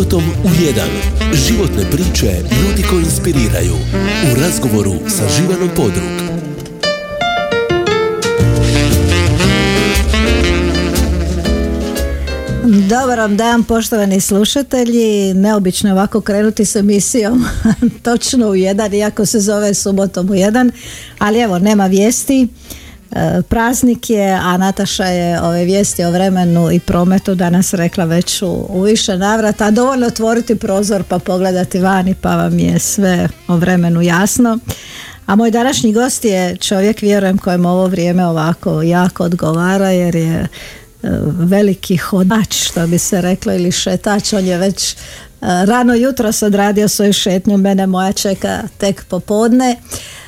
Subotom u 1. Životne priče ljudi koji inspiriraju. U razgovoru sa Živanom Podrug. Dobar vam dan poštovani slušatelji, neobično ovako krenuti s emisijom točno u jedan, iako se zove subotom u jedan, ali evo nema vijesti, praznik je, a Nataša je ove vijesti o vremenu i prometu danas rekla već u, više navrata, dovoljno otvoriti prozor pa pogledati vani pa vam je sve o vremenu jasno. A moj današnji gost je čovjek, vjerujem, kojem ovo vrijeme ovako jako odgovara jer je veliki hodač što bi se reklo ili šetač. On je već e, rano jutro odradio svoju šetnju. Mene moja čeka tek popodne. e,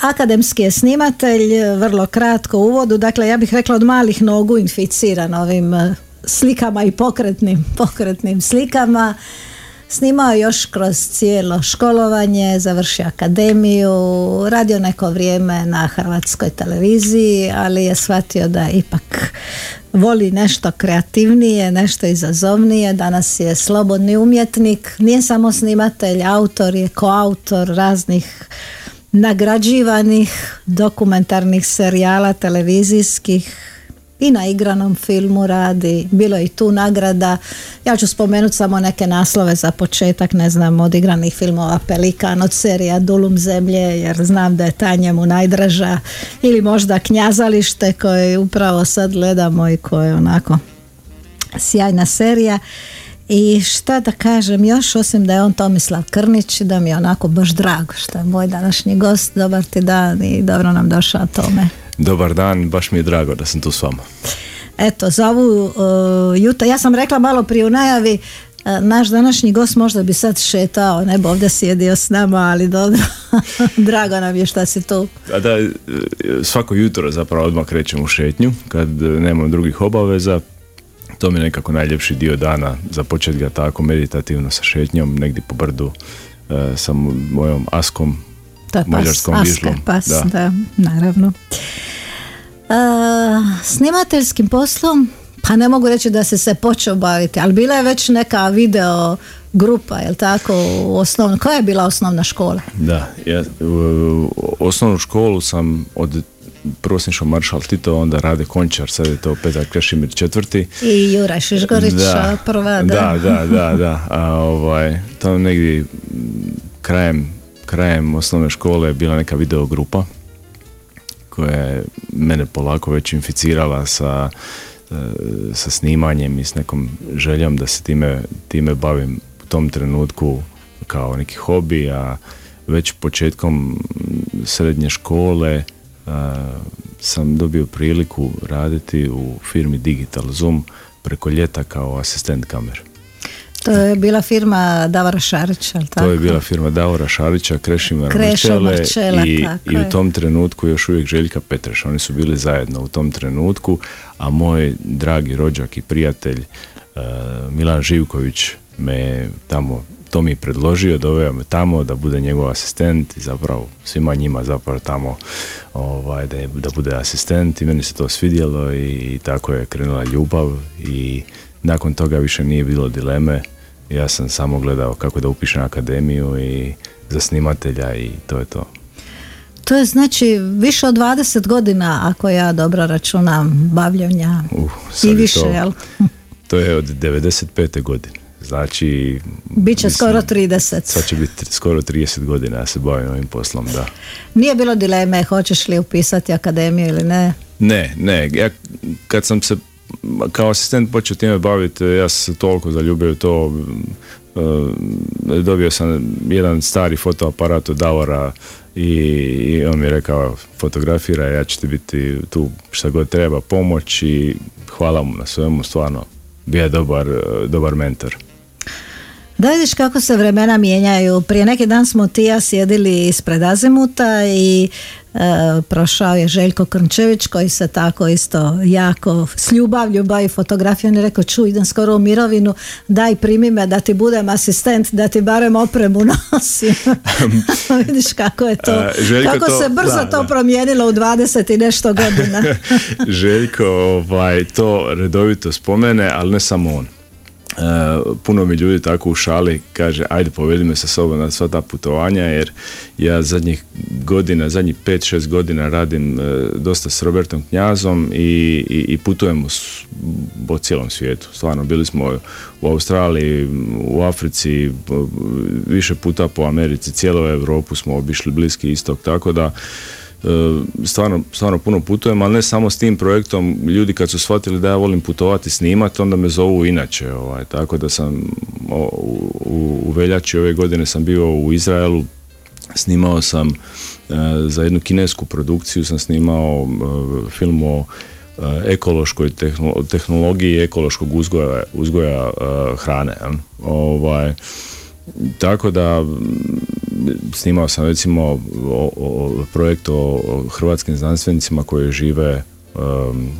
akademski je snimatelj vrlo kratko u uvodu. Dakle ja bih rekla od malih nogu inficiran ovim e, slikama i pokretnim, pokretnim slikama. Snimao još kroz cijelo školovanje, završio akademiju, radio neko vrijeme na hrvatskoj televiziji, ali je shvatio da ipak voli nešto kreativnije, nešto izazovnije. Danas je slobodni umjetnik, nije samo snimatelj, autor je koautor raznih nagrađivanih dokumentarnih serijala televizijskih i na igranom filmu radi, bilo je i tu nagrada. Ja ću spomenuti samo neke naslove za početak, ne znam, od igranih filmova Pelikan, od serija Dulum zemlje, jer znam da je ta njemu najdraža, ili možda Knjazalište koje upravo sad gledamo i koje je onako sjajna serija. I šta da kažem još, osim da je on Tomislav Krnić, da mi je onako baš drago što je moj današnji gost, dobar ti dan i dobro nam došao tome. Dobar dan, baš mi je drago da sam tu s vama. Eto, za ovu uh, juta, ja sam rekla malo prije u najavi, uh, naš današnji gost možda bi sad šetao, ne bi ovdje sjedio s nama, ali dobro, drago nam je šta si tu. A da, uh, svako jutro zapravo odmah krećem u šetnju, kad nemam drugih obaveza, to mi je nekako najljepši dio dana, započeti ga tako meditativno sa šetnjom, negdje po brdu, sa mojom askom, to je pas, pas, da. naravno. snimateljskim poslom, pa ne mogu reći da se se počeo baviti, ali bila je već neka video grupa, jel tako, u osnovno, koja je bila osnovna škola? Da, ja, u, osnovnu školu sam od išao Maršal Tito, onda Rade Končar, sad je to Petar Krešimir četvrti. I Jura Šišgorić da, prva, da. Da, da, da, da. A, ovaj, to negdje krajem krajem osnovne škole je bila neka video grupa koja je mene polako već inficirala sa, e, sa snimanjem i s nekom željom da se time, time bavim u tom trenutku kao neki hobi, a već početkom srednje škole sam dobio priliku raditi u firmi Digital Zoom preko ljeta kao asistent kamere. To je bila firma Davora Šarića, tako? To je bila firma Davora Šarića, Krešima i, i u tom trenutku još uvijek Željka Petreš. Oni su bili zajedno u tom trenutku, a moj dragi rođak i prijatelj uh, Milan Živković me tamo to mi je predložio, doveo me tamo da bude njegov asistent i zapravo svima njima zapravo tamo ovaj, da, je, da bude asistent i meni se to svidjelo i, i tako je krenula ljubav i nakon toga više nije bilo dileme. Ja sam samo gledao kako da upišem akademiju i za snimatelja i to je to. To je znači više od 20 godina ako ja dobro računam bavljanja uh, i više, to, jel? to je od 95. godine. Znači... Biće skoro 30. Sad će biti skoro 30 godina ja se bavim ovim poslom, da. Nije bilo dileme hoćeš li upisati akademiju ili ne? Ne, ne. Ja kad sam se kao asistent počeo time baviti, ja sam se toliko zaljubio to, e, dobio sam jedan stari fotoaparat od Davora i, on mi je rekao fotografira, ja ću ti biti tu šta god treba pomoć i hvala mu na svemu, stvarno bio je dobar, dobar mentor. Da vidiš kako se vremena mijenjaju. Prije neki dan smo ti ja sjedili ispred Azimuta i e, prošao je Željko Krnčević koji se tako isto jako s ljubavlju bavi fotografijom. I rekao ču idem skoro u mirovinu. Daj primi me da ti budem asistent da ti barem opremu nosim. Vidiš kako je to kako se brzo to promijenilo u 20 i nešto godina. Željko ovaj, to redovito spomene ali ne samo on puno mi ljudi tako u šali kaže ajde povedi me sa sobom na sva ta putovanja jer ja zadnjih godina, zadnjih 5-6 godina radim e, dosta s Robertom Knjazom i, i, i putujemo po cijelom svijetu. Stvarno bili smo u Australiji, u Africi, više puta po Americi, cijelu Europu smo obišli bliski istok, tako da E, stvarno, stvarno puno putujem, ali ne samo s tim projektom, ljudi kad su shvatili da ja volim putovati snimati, onda me zovu inače, ovaj, tako da sam u, u veljači ove godine sam bio u Izraelu, snimao sam e, za jednu kinesku produkciju, sam snimao e, film o ekološkoj tehnologiji ekološkog uzgoja, uzgoja hrane. Ovaj, tako da snimao sam recimo o, o, projekt o, hrvatskim znanstvenicima koji žive um,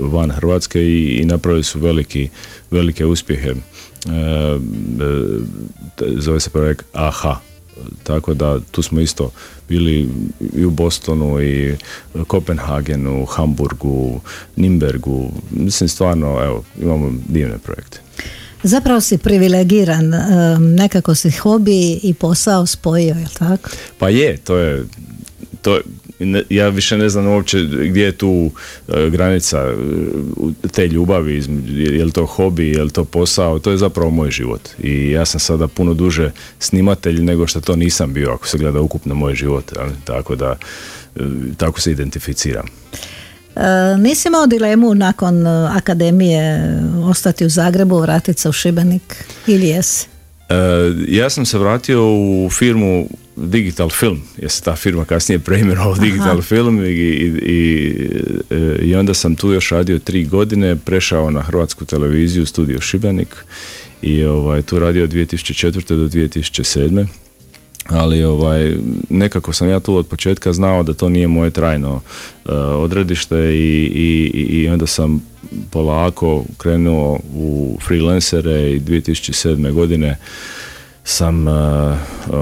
van Hrvatske i, napravili su veliki, velike uspjehe. E, zove se projekt AHA. Tako da tu smo isto bili i u Bostonu i Kopenhagenu, Hamburgu, Nimbergu. Mislim stvarno, evo, imamo divne projekte. Zapravo si privilegiran, nekako si hobi i posao spojio, je tako? Pa je, to je, to, ja više ne znam uopće gdje je tu e, granica e, te ljubavi, je li to hobi, je li to posao, to je zapravo moj život. I ja sam sada puno duže snimatelj nego što to nisam bio, ako se gleda ukupno moj život. Tako da, e, tako se identificiram. E, nisi imao dilemu nakon e, akademije ostati u Zagrebu, vratiti se u Šibenik ili jesi? E, ja sam se vratio u firmu Digital Film, jer se ta firma kasnije preimenovala Digital Film i, i, i, onda sam tu još radio tri godine, prešao na Hrvatsku televiziju, studio Šibenik i ovaj, tu radio od 2004. do 2007 ali ovaj, nekako sam ja tu od početka znao da to nije moje trajno uh, odredište i, i, i onda sam polako krenuo u freelancere i 2007. godine sam uh, uh,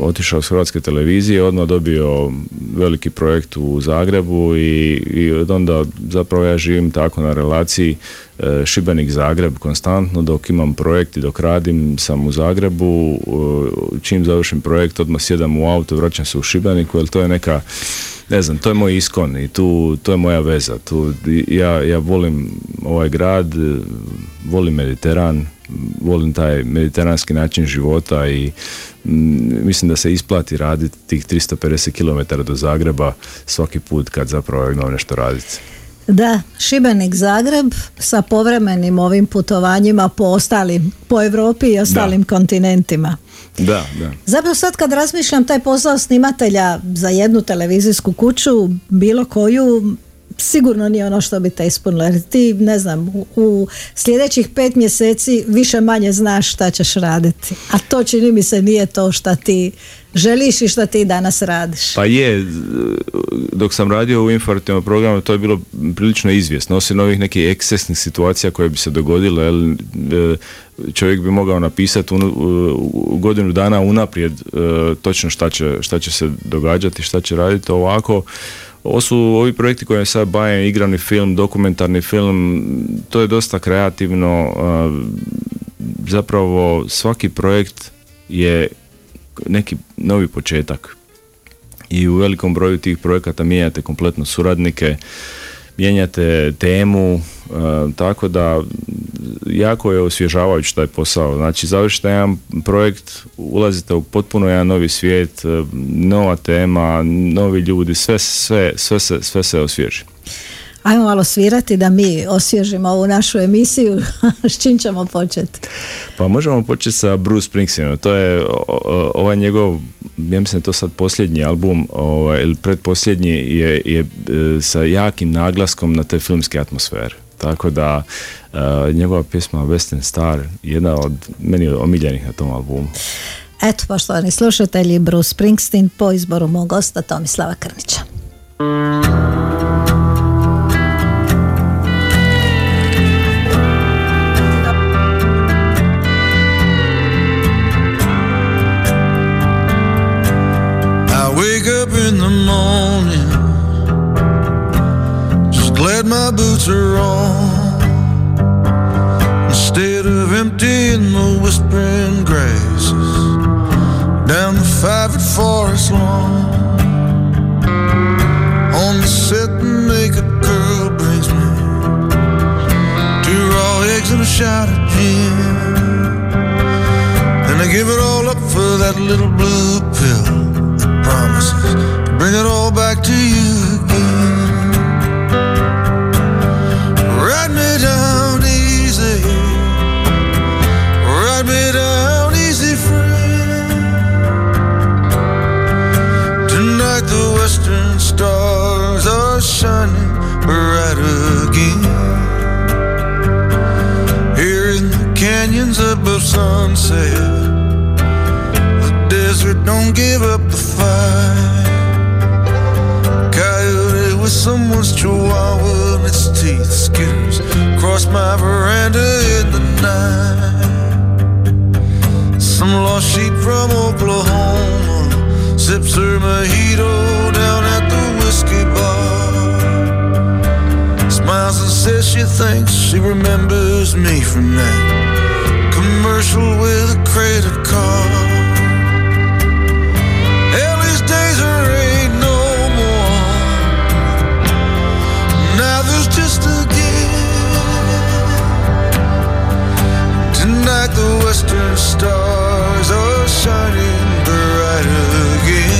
otišao s Hrvatske televizije, odmah dobio veliki projekt u Zagrebu i, i od onda zapravo ja živim tako na relaciji uh, Šibenik-Zagreb konstantno dok imam projekt i dok radim sam u Zagrebu, čim završim projekt odmah sjedam u auto, vraćam se u Šibeniku jer to je neka ne znam, to je moj iskon i tu, to je moja veza. Tu, ja, ja volim ovaj grad, volim Mediteran, volim taj mediteranski način života i mm, mislim da se isplati raditi tih 350 km do Zagreba svaki put kad zapravo imam nešto raditi. Da, Šibenik Zagreb sa povremenim ovim putovanjima po ostalim, po Europi i ostalim kontinentima. Da, da. Zapravo sad kad razmišljam taj posao snimatelja za jednu televizijsku kuću, bilo koju, sigurno nije ono što bi te ispunilo. Jer ti, ne znam, u, sljedećih pet mjeseci više manje znaš šta ćeš raditi. A to čini mi se nije to šta ti želiš i šta ti danas radiš. Pa je, dok sam radio u informativnom programu to je bilo prilično izvjesno. Osim ovih nekih ekscesnih situacija koje bi se dogodile, jel, e, čovjek bi mogao napisati u, godinu dana unaprijed e, točno šta će, šta će se događati, šta će raditi ovako ovo su ovi projekti koje sad bavim, igrani film, dokumentarni film, to je dosta kreativno. Zapravo svaki projekt je neki novi početak. I u velikom broju tih projekata mijenjate kompletno suradnike, mijenjate temu, e, tako da jako je osvježavajući taj posao. Znači završite jedan projekt, ulazite u potpuno jedan novi svijet, e, nova tema, novi ljudi, sve, sve, sve, se, sve se osvježi. Ajmo malo svirati da mi osvježimo ovu našu emisiju. S čim ćemo početi? Pa možemo početi sa Bruce Springsteenom. To je ovaj njegov, ja mislim to sad posljednji album, ovaj, ili predposljednji je, je e, sa jakim naglaskom na te filmske atmosfere. Tako da uh, njegova pjesma Western Star jedna od meni omiljenih na tom albumu. Eto, poštovani slušatelji, Bruce Springsteen po izboru mog gosta Tomislava Krnića. Shot of gin. And I give it all up for that little blue pill that promises to bring it all back to you above sunset, the desert don't give up the fight. Coyote with someone's chihuahua and its teeth skitters across my veranda in the night. Some lost sheep from Oklahoma sips her mojito down at the whiskey bar. Smiles and says she thinks she remembers me from that commercial with a credit card. Days there ain't no more. Now there's just a gift. Tonight the western stars are shining bright again.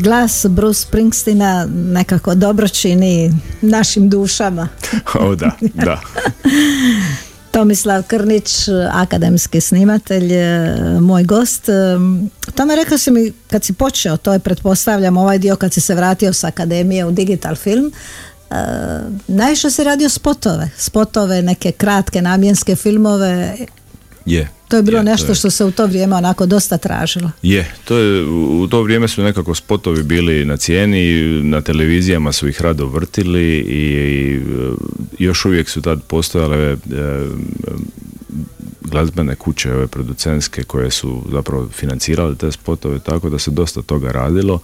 Glas Bruce Springsteena nekako dobro čini našim dušama. o da, da. Tomislav Krnić, akademski snimatelj, e, moj gost. E, Tome rekao si mi kad si počeo, to je pretpostavljam ovaj dio kad si se vratio s akademije u digital film, e, najviše si radio spotove, spotove, neke kratke namjenske filmove, Je. to je bilo Je, to nešto je- što se u to vrijeme onako dosta tražilo. Je, to je, u to vrijeme su nekako spotovi bili na cijeni, na televizijama su ih rado vrtili i, i, e, još uvijek su tad postojale e, glazbene kuće, ove producentske koje su zapravo financirale te spotove, tako da se dosta toga radilo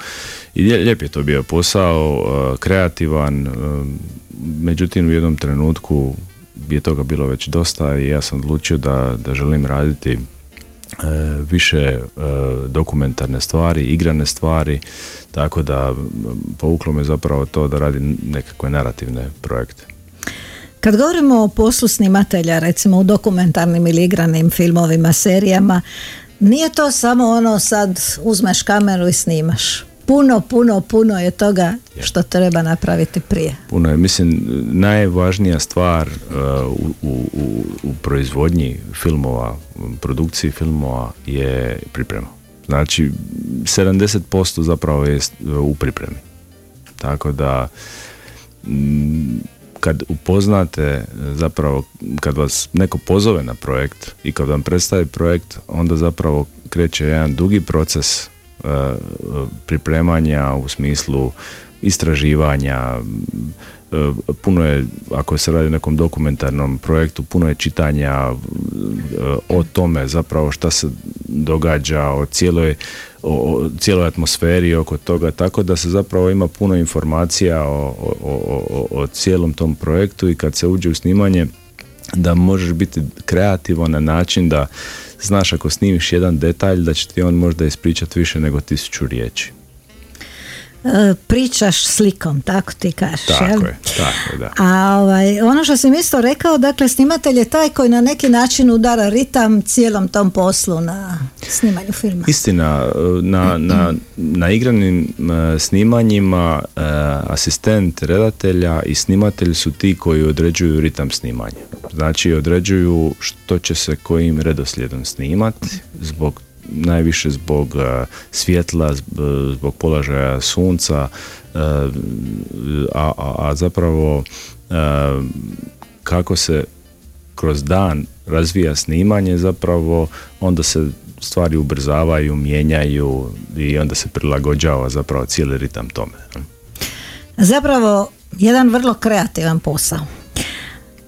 i lijep je to bio posao, e, kreativan, e, međutim u jednom trenutku je toga bilo već dosta i ja sam odlučio da, da želim raditi e, više e, dokumentarne stvari, igrane stvari, tako da povuklo me zapravo to da radim nekakve narativne projekte. Kad govorimo o poslu snimatelja, recimo u dokumentarnim ili igranim filmovima, serijama, nije to samo ono sad uzmeš kameru i snimaš. Puno, puno, puno je toga što treba napraviti prije. Puno je, mislim, najvažnija stvar uh, u, u, u, proizvodnji filmova, produkciji filmova je priprema. Znači, 70% zapravo je u pripremi. Tako da, mm, kad upoznate zapravo, kad vas neko pozove na projekt i kad vam predstavi projekt, onda zapravo kreće jedan dugi proces pripremanja u smislu istraživanja, puno je, ako se radi o nekom dokumentarnom projektu, puno je čitanja o tome zapravo šta se događa, o cijeloj, o, cijeloj atmosferi oko toga, tako da se zapravo ima puno informacija o, o, o cijelom tom projektu i kad se uđe u snimanje da možeš biti kreativan na način da znaš ako snimiš jedan detalj da će ti on možda ispričati više nego tisuću riječi. E, pričaš slikom, tako ti kažeš. Tako je, tako je, da. A ovaj, ono što sam isto rekao, dakle, snimatelj je taj koji na neki način udara ritam cijelom tom poslu na snimanju filma. Istina, e, na, na, na igranim e, snimanjima asistent redatelja i snimatelj su ti koji određuju ritam snimanja. Znači, određuju što će se kojim redoslijedom snimati zbog najviše zbog uh, svjetla, zbog položaja sunca, uh, a, a, zapravo uh, kako se kroz dan razvija snimanje zapravo onda se stvari ubrzavaju, mijenjaju i onda se prilagođava zapravo cijeli ritam tome. Zapravo jedan vrlo kreativan posao.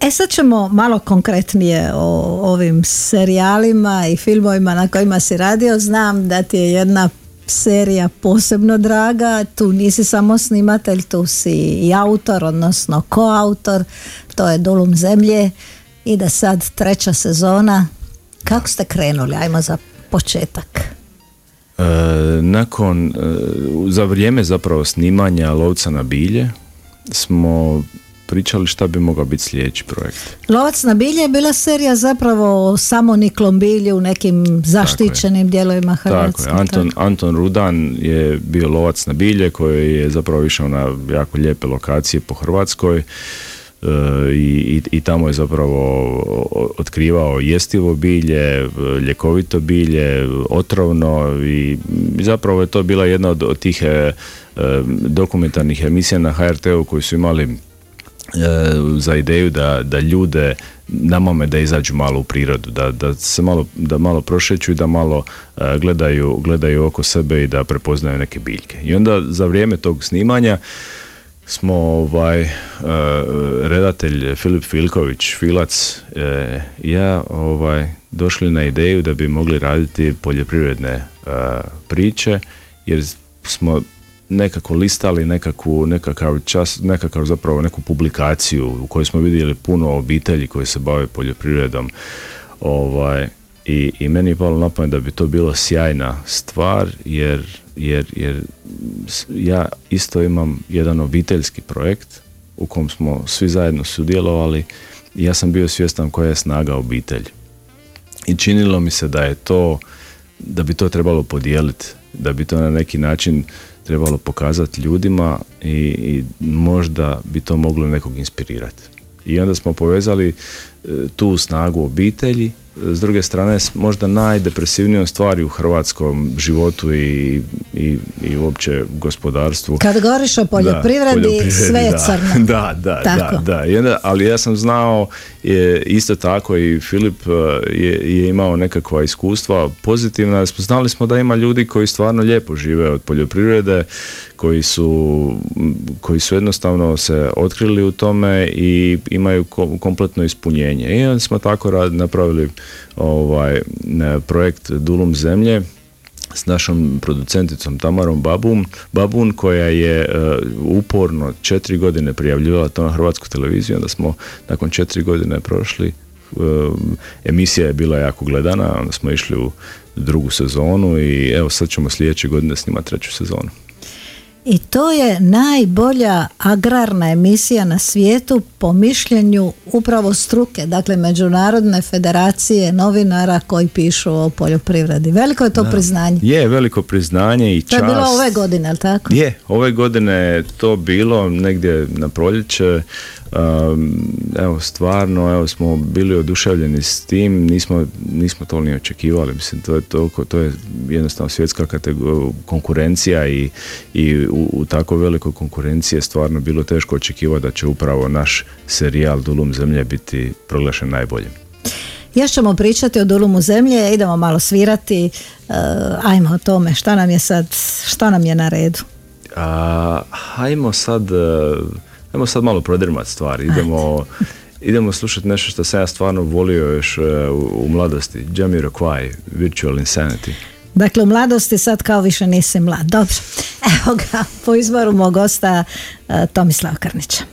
E sad ćemo malo konkretnije o ovim serijalima i filmovima na kojima si radio. Znam da ti je jedna serija posebno draga, tu nisi samo snimatelj, tu si i autor, odnosno koautor, to je Dulum zemlje i da sad treća sezona. Kako ste krenuli? Ajmo za početak. E, nakon, e, za vrijeme zapravo snimanja Lovca na bilje smo pričali šta bi mogao biti sljedeći projekt. Lovac na bilje je bila serija zapravo samo Niklom bilje u nekim zaštićenim dijelovima Hrvatske. Tako je. Anton, Anton Rudan je bio lovac na bilje koji je zapravo išao na jako lijepe lokacije po Hrvatskoj. E, i, i, tamo je zapravo otkrivao jestivo bilje, ljekovito bilje, otrovno i zapravo je to bila jedna od, od tih e, e, dokumentarnih emisija na HRT-u koji su imali za ideju da, da ljude namome da izađu malo u prirodu, da, da se malo, da malo prošeću i da malo e, gledaju, gledaju oko sebe i da prepoznaju neke biljke. I onda za vrijeme tog snimanja smo ovaj uh, redatelj Filip Filković, Filac ja ovaj došli na ideju da bi mogli raditi poljoprivredne priče jer smo nekako listali nekakvu, nekakav čas, nekakav zapravo neku publikaciju u kojoj smo vidjeli puno obitelji koji se bave poljoprivredom ovaj, i, i meni je palo na da bi to bilo sjajna stvar jer, jer, jer ja isto imam jedan obiteljski projekt u kom smo svi zajedno sudjelovali i ja sam bio svjestan koja je snaga obitelji. I činilo mi se da je to, da bi to trebalo podijeliti, da bi to na neki način trebalo pokazati ljudima i, i možda bi to moglo nekog inspirirati. I onda smo povezali e, tu snagu obitelji s druge strane možda najdepresivnijom stvari u hrvatskom životu i, i, i uopće gospodarstvu. Kad govoriš o poljoprivredi, sve je crno. Da, da, da, da. Ali ja sam znao je, isto tako i Filip e, je, je imao nekakva iskustva pozitivna. Znali smo da ima ljudi koji stvarno lijepo žive od poljoprivrede, koji su, koji su jednostavno se otkrili u tome i imaju kompletno ispunjenje. I onda smo tako rad, napravili ovaj projekt Dulum zemlje s našom producenticom Tamarom Babum, Babun koja je uh, uporno četiri godine prijavljivala to na hrvatsku televiziju, onda smo nakon četiri godine prošli uh, emisija je bila jako gledana, onda smo išli u drugu sezonu i evo sad ćemo sljedeće godine snimati treću sezonu. I to je najbolja agrarna emisija na svijetu po mišljenju upravo struke, dakle Međunarodne federacije novinara koji pišu o poljoprivredi. Veliko je to priznanje. Je, veliko priznanje i čast. To je bilo ove godine, ali tako? Je, ove godine je to bilo negdje na proljeće evo stvarno evo smo bili oduševljeni s tim nismo, nismo to ni očekivali mislim to je toliko to je jednostavno svjetska kategorija, konkurencija i, i u, u, tako velikoj konkurenciji je stvarno bilo teško očekivati da će upravo naš serijal Dulum zemlje biti proglašen najboljim. Još ćemo pričati o Dulumu zemlje idemo malo svirati e, ajmo o tome šta nam je sad šta nam je na redu? A, ajmo sad e, ajmo sad malo prodrmat stvari, idemo, idemo slušati nešto što sam ja stvarno volio još e, u, u mladosti, Jamiroquai, Virtual Insanity. Dakle, u mladosti sad kao više nisi mlad. Dobro, evo ga po izboru mog gosta e, Tomislava Krnića.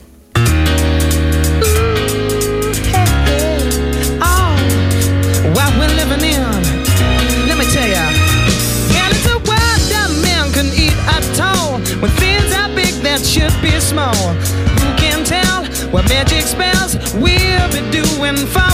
Should be small Where magic spells we'll be doing fine.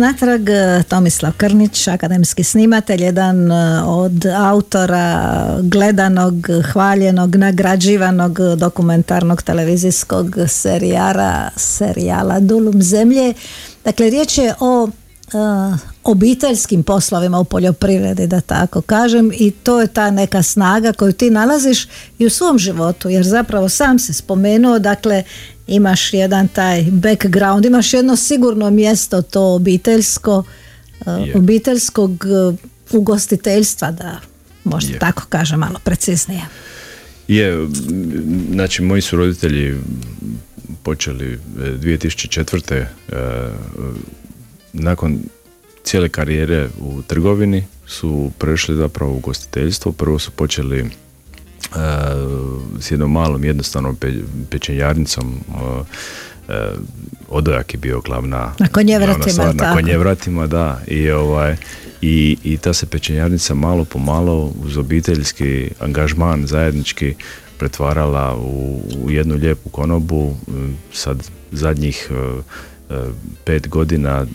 natrag e, Tomislav Krnić, akademski snimatelj, jedan e, od autora gledanog, hvaljenog, nagrađivanog dokumentarnog televizijskog serijara, serijala Dulum zemlje. Dakle, riječ je o e, obiteljskim poslovima u poljoprivredi da tako kažem i to je ta neka snaga koju ti nalaziš i u svom životu jer zapravo sam se spomenuo dakle imaš jedan taj background, imaš jedno sigurno mjesto to obiteljsko, uh, yeah. obiteljskog uh, ugostiteljstva da možda yeah. tako kažem malo preciznije. Je, znači moji su roditelji počeli e, 2004. E, nakon cijele karijere u trgovini su prešli zapravo u gostiteljstvo. Prvo su počeli s jednom malom jednostavnom pe, pečenjarnicom odojak je bio glavna na konjevratima, na konjevratima da. I ovaj i, i ta se pečenjarnica malo po malo uz obiteljski angažman zajednički pretvarala u, u jednu lijepu konobu. Sad zadnjih pet godina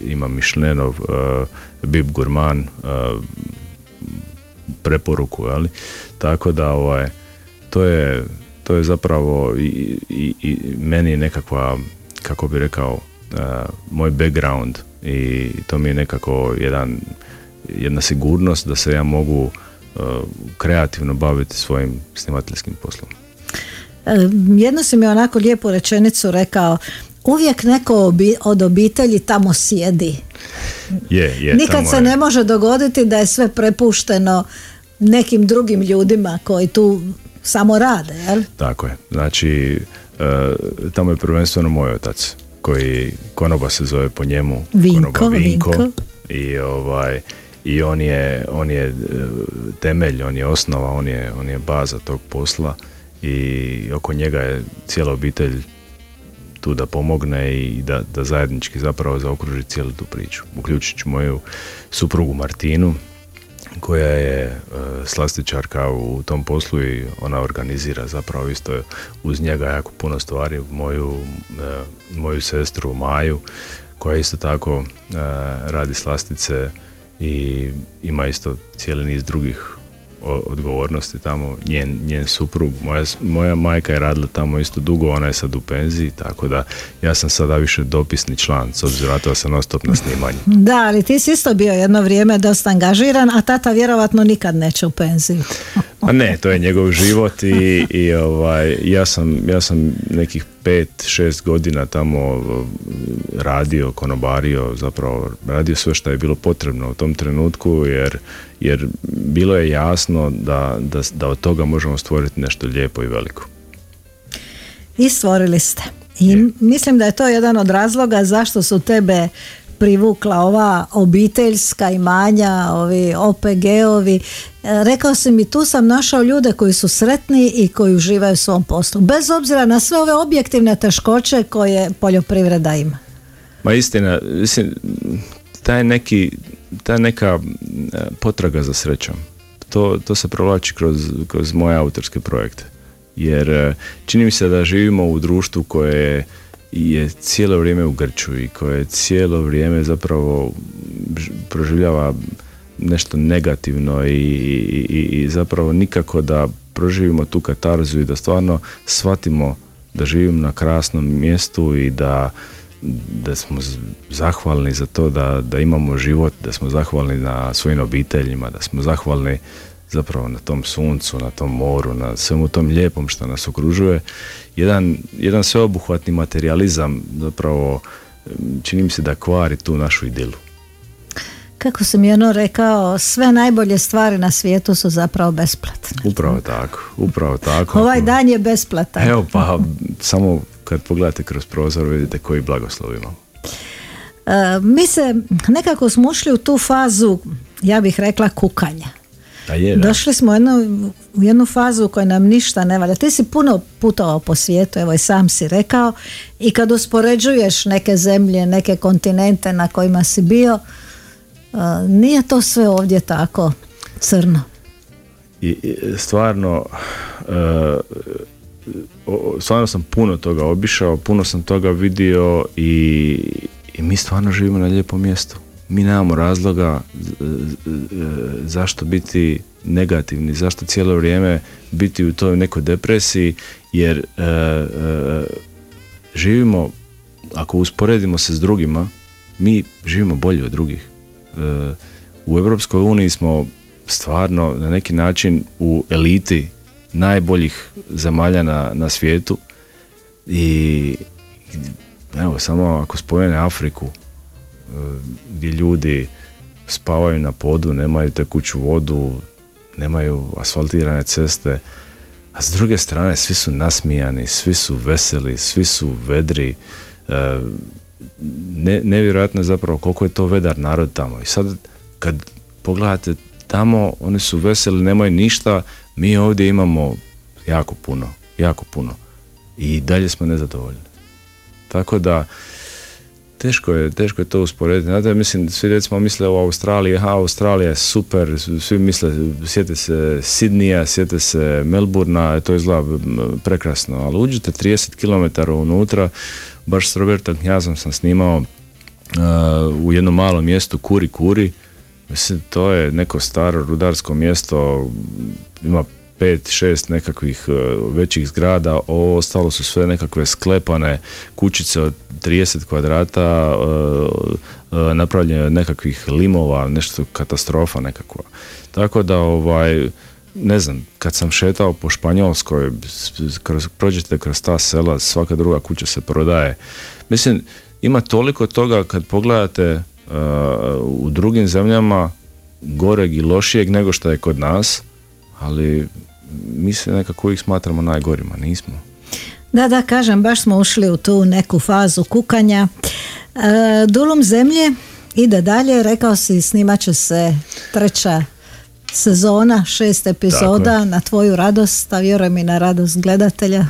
ima Mišlenov Bib Gurman preporuku, ali tako da ovaj, to je to je zapravo i, i, i meni nekakva kako bi rekao moj background i to mi je nekako jedan jedna sigurnost da se ja mogu kreativno baviti svojim snimateljskim poslom. E, jedno si mi onako lijepu rečenicu rekao uvijek neko od obitelji tamo sjedi. Je, je, Nikad se ne može dogoditi da je sve prepušteno nekim drugim ljudima koji tu samo rade, jel? Tako je. Znači, e, tamo je prvenstveno moj otac, koji konoba se zove po njemu. Vinko, Vinko. I, ovaj, i on je, on je e, temelj, on je osnova, on je, on je baza tog posla i oko njega je cijela obitelj tu da pomogne i da, da zajednički zapravo zaokruži cijelu tu priču. Uključujući moju suprugu Martinu, koja je e, slastičarka u tom poslu i ona organizira zapravo isto uz njega jako puno stvari. Moju, e, moju sestru Maju, koja isto tako e, radi slastice i ima isto cijeli niz drugih odgovornosti tamo, njen, njen suprug, moja, moja majka je radila tamo isto dugo, ona je sad u penziji, tako da ja sam sada više dopisni član, s obzirom to sam ostop na snimanju. Da, ali ti si isto bio jedno vrijeme dosta angažiran, a tata vjerovatno nikad neće u penziju. A ne, to je njegov život i, i ovaj, ja, sam, ja sam nekih pet, šest godina tamo radio, konobario, zapravo radio sve što je bilo potrebno u tom trenutku jer, jer bilo je jasno da, da, da od toga možemo stvoriti nešto lijepo i veliko. I stvorili ste. I mislim da je to jedan od razloga zašto su tebe privukla ova obiteljska imanja, ovi OPG-ovi. E, rekao si mi, tu sam našao ljude koji su sretni i koji uživaju u svom poslu. Bez obzira na sve ove objektivne teškoće koje poljoprivreda ima. Ma istina, mislim, taj neki, ta neka e, potraga za srećom, to, to se provlači kroz, kroz moje autorske projekte. Jer e, čini mi se da živimo u društvu koje je je cijelo vrijeme u grču i koje cijelo vrijeme zapravo proživljava nešto negativno i, i, i zapravo nikako da proživimo tu katarzu i da stvarno shvatimo da živimo na krasnom mjestu i da, da smo zahvalni za to da, da imamo život, da smo zahvalni na svojim obiteljima, da smo zahvalni zapravo na tom suncu, na tom moru, na svemu tom lijepom što nas okružuje. Jedan, jedan sveobuhvatni materializam zapravo čini mi se da kvari tu našu idilu. Kako sam jedno rekao, sve najbolje stvari na svijetu su zapravo besplatne. Upravo tako, upravo tako. Ovaj dan je besplatan. Evo pa, samo kad pogledate kroz prozor vidite koji blagoslov imamo. E, mi se nekako smo ušli u tu fazu, ja bih rekla, kukanja. Je, Došli smo jednu, u jednu fazu u kojoj nam ništa ne valja. Ti si puno putovao po svijetu, evo i sam si rekao, i kad uspoređuješ neke zemlje, neke kontinente na kojima si bio, nije to sve ovdje tako crno. I, stvarno, stvarno sam puno toga obišao, puno sam toga vidio i, i mi stvarno živimo na lijepom mjestu mi nemamo razloga zašto biti negativni, zašto cijelo vrijeme biti u toj nekoj depresiji, jer e, e, živimo, ako usporedimo se s drugima, mi živimo bolje od drugih. E, u Europskoj uniji smo stvarno na neki način u eliti najboljih zemalja na, na svijetu i evo samo ako spomene Afriku gdje ljudi spavaju na podu, nemaju tekuću vodu, nemaju asfaltirane ceste. a s druge strane svi su nasmijani, svi su veseli, svi su vedri. E, ne, nevjerojatno je zapravo koliko je to vedar narod tamo. I sad kad pogledate tamo, oni su veseli, nemaju ništa, mi ovdje imamo jako puno, jako puno. I dalje smo nezadovoljni. Tako da, Teško je, teško je to usporediti. Znate, mislim, svi recimo misle o Australiji, ha, Australija je super, svi misle, sjete se Sidnija, sjete se Melburna, to izgleda prekrasno, ali uđete 30 km unutra, baš s Robertom Knjazom sam snimao uh, u jednom malom mjestu Kuri Kuri, mislim, to je neko staro rudarsko mjesto, ima pet, šest nekakvih e, većih zgrada, ovo ostalo su sve nekakve sklepane kućice od 30 kvadrata, e, e, napravljene od nekakvih limova, nešto katastrofa nekakva. Tako da ovaj, ne znam, kad sam šetao po Španjolskoj, kroz, prođete kroz ta sela, svaka druga kuća se prodaje. Mislim, ima toliko toga kad pogledate u drugim zemljama goreg i lošijeg nego što je kod nas, ali mi se nekako uvijek smatramo najgorima, nismo. Da, da, kažem, baš smo ušli u tu neku fazu kukanja. E, Dulum zemlje ide dalje, rekao si snimat će se treća sezona, šest epizoda na tvoju radost, a vjerujem i na radost gledatelja.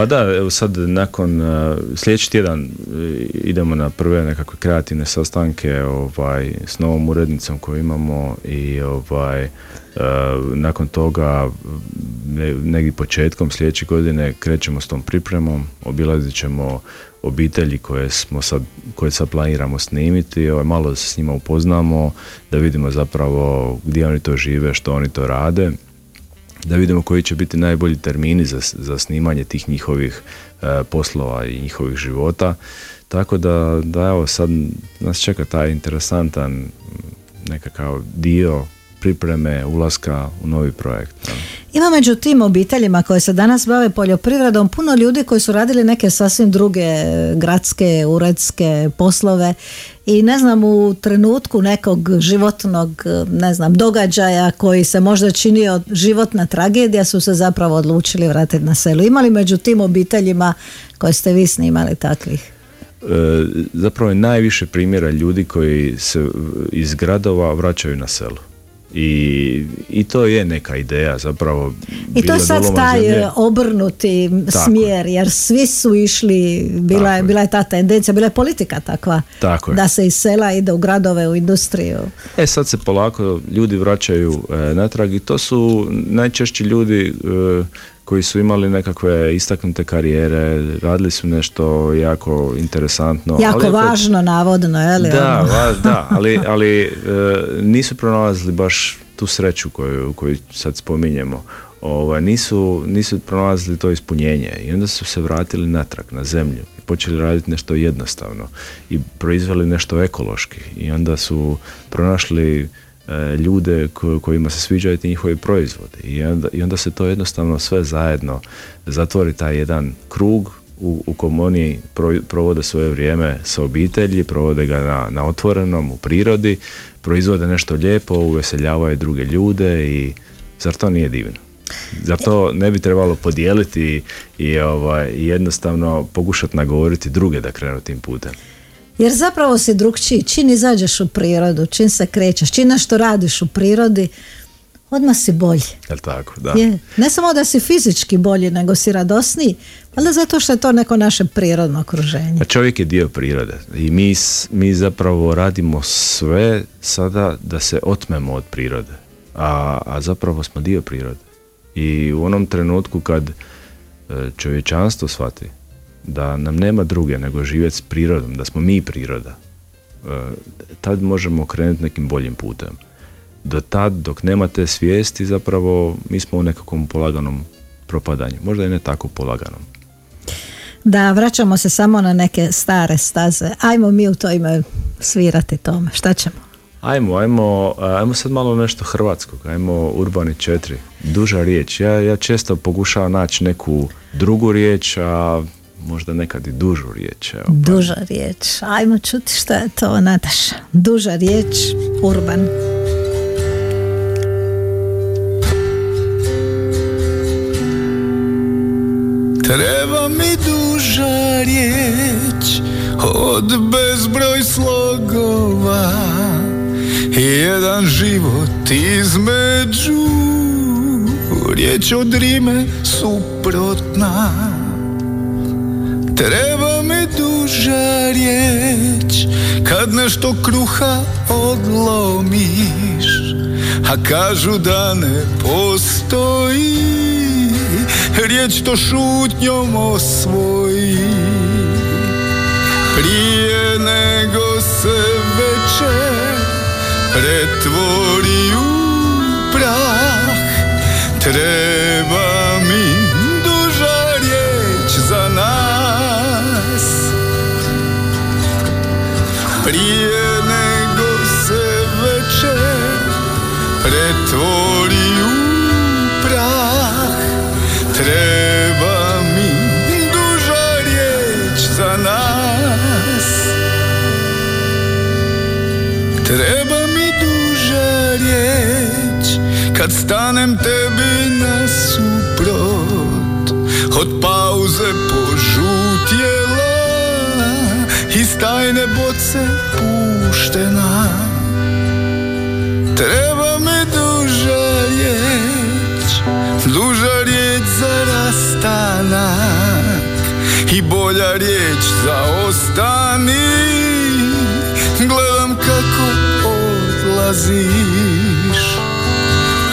Pa da, evo sad nakon sljedeći tjedan uh, idemo na prve nekakve kreativne sastanke ovaj, s novom urednicom koju imamo i ovaj, uh, nakon toga negdje početkom sljedeće godine krećemo s tom pripremom, obilazit ćemo obitelji koje smo sad, koje sad planiramo snimiti, ovaj, malo da se s njima upoznamo, da vidimo zapravo gdje oni to žive, što oni to rade da vidimo koji će biti najbolji termini za, za snimanje tih njihovih e, poslova i njihovih života. Tako da, da evo sad nas čeka taj interesantan nekakav dio pripreme ulaska u novi projekt. Ima među tim obiteljima koje se danas bave poljoprivredom puno ljudi koji su radili neke sasvim druge gradske, uredske poslove i ne znam u trenutku nekog životnog ne znam događaja koji se možda činio životna tragedija su se zapravo odlučili vratiti na selu. Imali među tim obiteljima koje ste vi snimali takvih? E, zapravo je najviše primjera ljudi koji se iz gradova vraćaju na selo. I, I to je neka ideja zapravo. I to je sad taj obrnuti smjer jer svi su išli, bila, je, bila je ta tendencija, bila je politika takva Tako da se iz sela ide u gradove, u industriju. E sad se polako ljudi vraćaju e, natrag i to su najčešći ljudi e, koji su imali nekakve istaknute karijere, radili su nešto jako interesantno. Jako ali važno, navodno, je li? Da, ono? da ali, ali e, nisu pronalazili baš tu sreću koju, koju sad spominjemo. Ovaj, nisu, nisu pronalazili to ispunjenje i onda su se vratili natrag na zemlju i počeli raditi nešto jednostavno i proizveli nešto ekološki i onda su pronašli ljude kojima se sviđaju ti njihovi proizvodi I onda, i onda se to jednostavno sve zajedno zatvori taj jedan krug u, u kom oni provode svoje vrijeme sa obitelji, provode ga na, na otvorenom, u prirodi, proizvode nešto lijepo, uveseljavaju druge ljude i zar to nije divno? Zar to ne bi trebalo podijeliti i ovaj, jednostavno pokušati nagovoriti druge da krenu tim putem? Jer zapravo si drugčiji, čim izađeš u prirodu, čim se krećeš, čim što radiš u prirodi, odmah si bolji. Jel tako, da. Je. Ne samo da si fizički bolji, nego si radosniji, ali zato što je to neko naše prirodno okruženje. A čovjek je dio prirode i mi, mi zapravo radimo sve sada da se otmemo od prirode, a, a zapravo smo dio prirode. I u onom trenutku kad e, čovječanstvo shvati da nam nema druge nego živjeti s prirodom, da smo mi priroda, e, tad možemo krenuti nekim boljim putem. Do tad, dok nema te svijesti, zapravo mi smo u nekakvom polaganom propadanju. Možda i ne tako polaganom. Da, vraćamo se samo na neke stare staze. Ajmo mi u to ime svirati tome. Šta ćemo? Ajmo, ajmo, ajmo sad malo nešto hrvatskog. Ajmo Urbani 4. Duža riječ. Ja, ja često pokušavam naći neku drugu riječ, a možda nekad i dužu riječ. Evo, pa. Duža riječ. Ajmo čuti što je to, Nataša. Duža riječ, urban. Treba mi duža riječ od bezbroj slogova i jedan život između riječ od rime suprotna Treba mi duža riječ kad nešto kruha odlomiš a kažu da ne postoji riječ to šutnjom osvoji. Prije nego se večer pretvori u prah. Treba prije nego se večer pretvori u prah treba mi duža riječ za nas. Treba mi duža riječ kad stanem tebi na suprot od pauze požutjela tajne boce puštena. Treba mi duža riječ duža riječ za rastanak i bolja riječ za ostani. Gledam kako odlaziš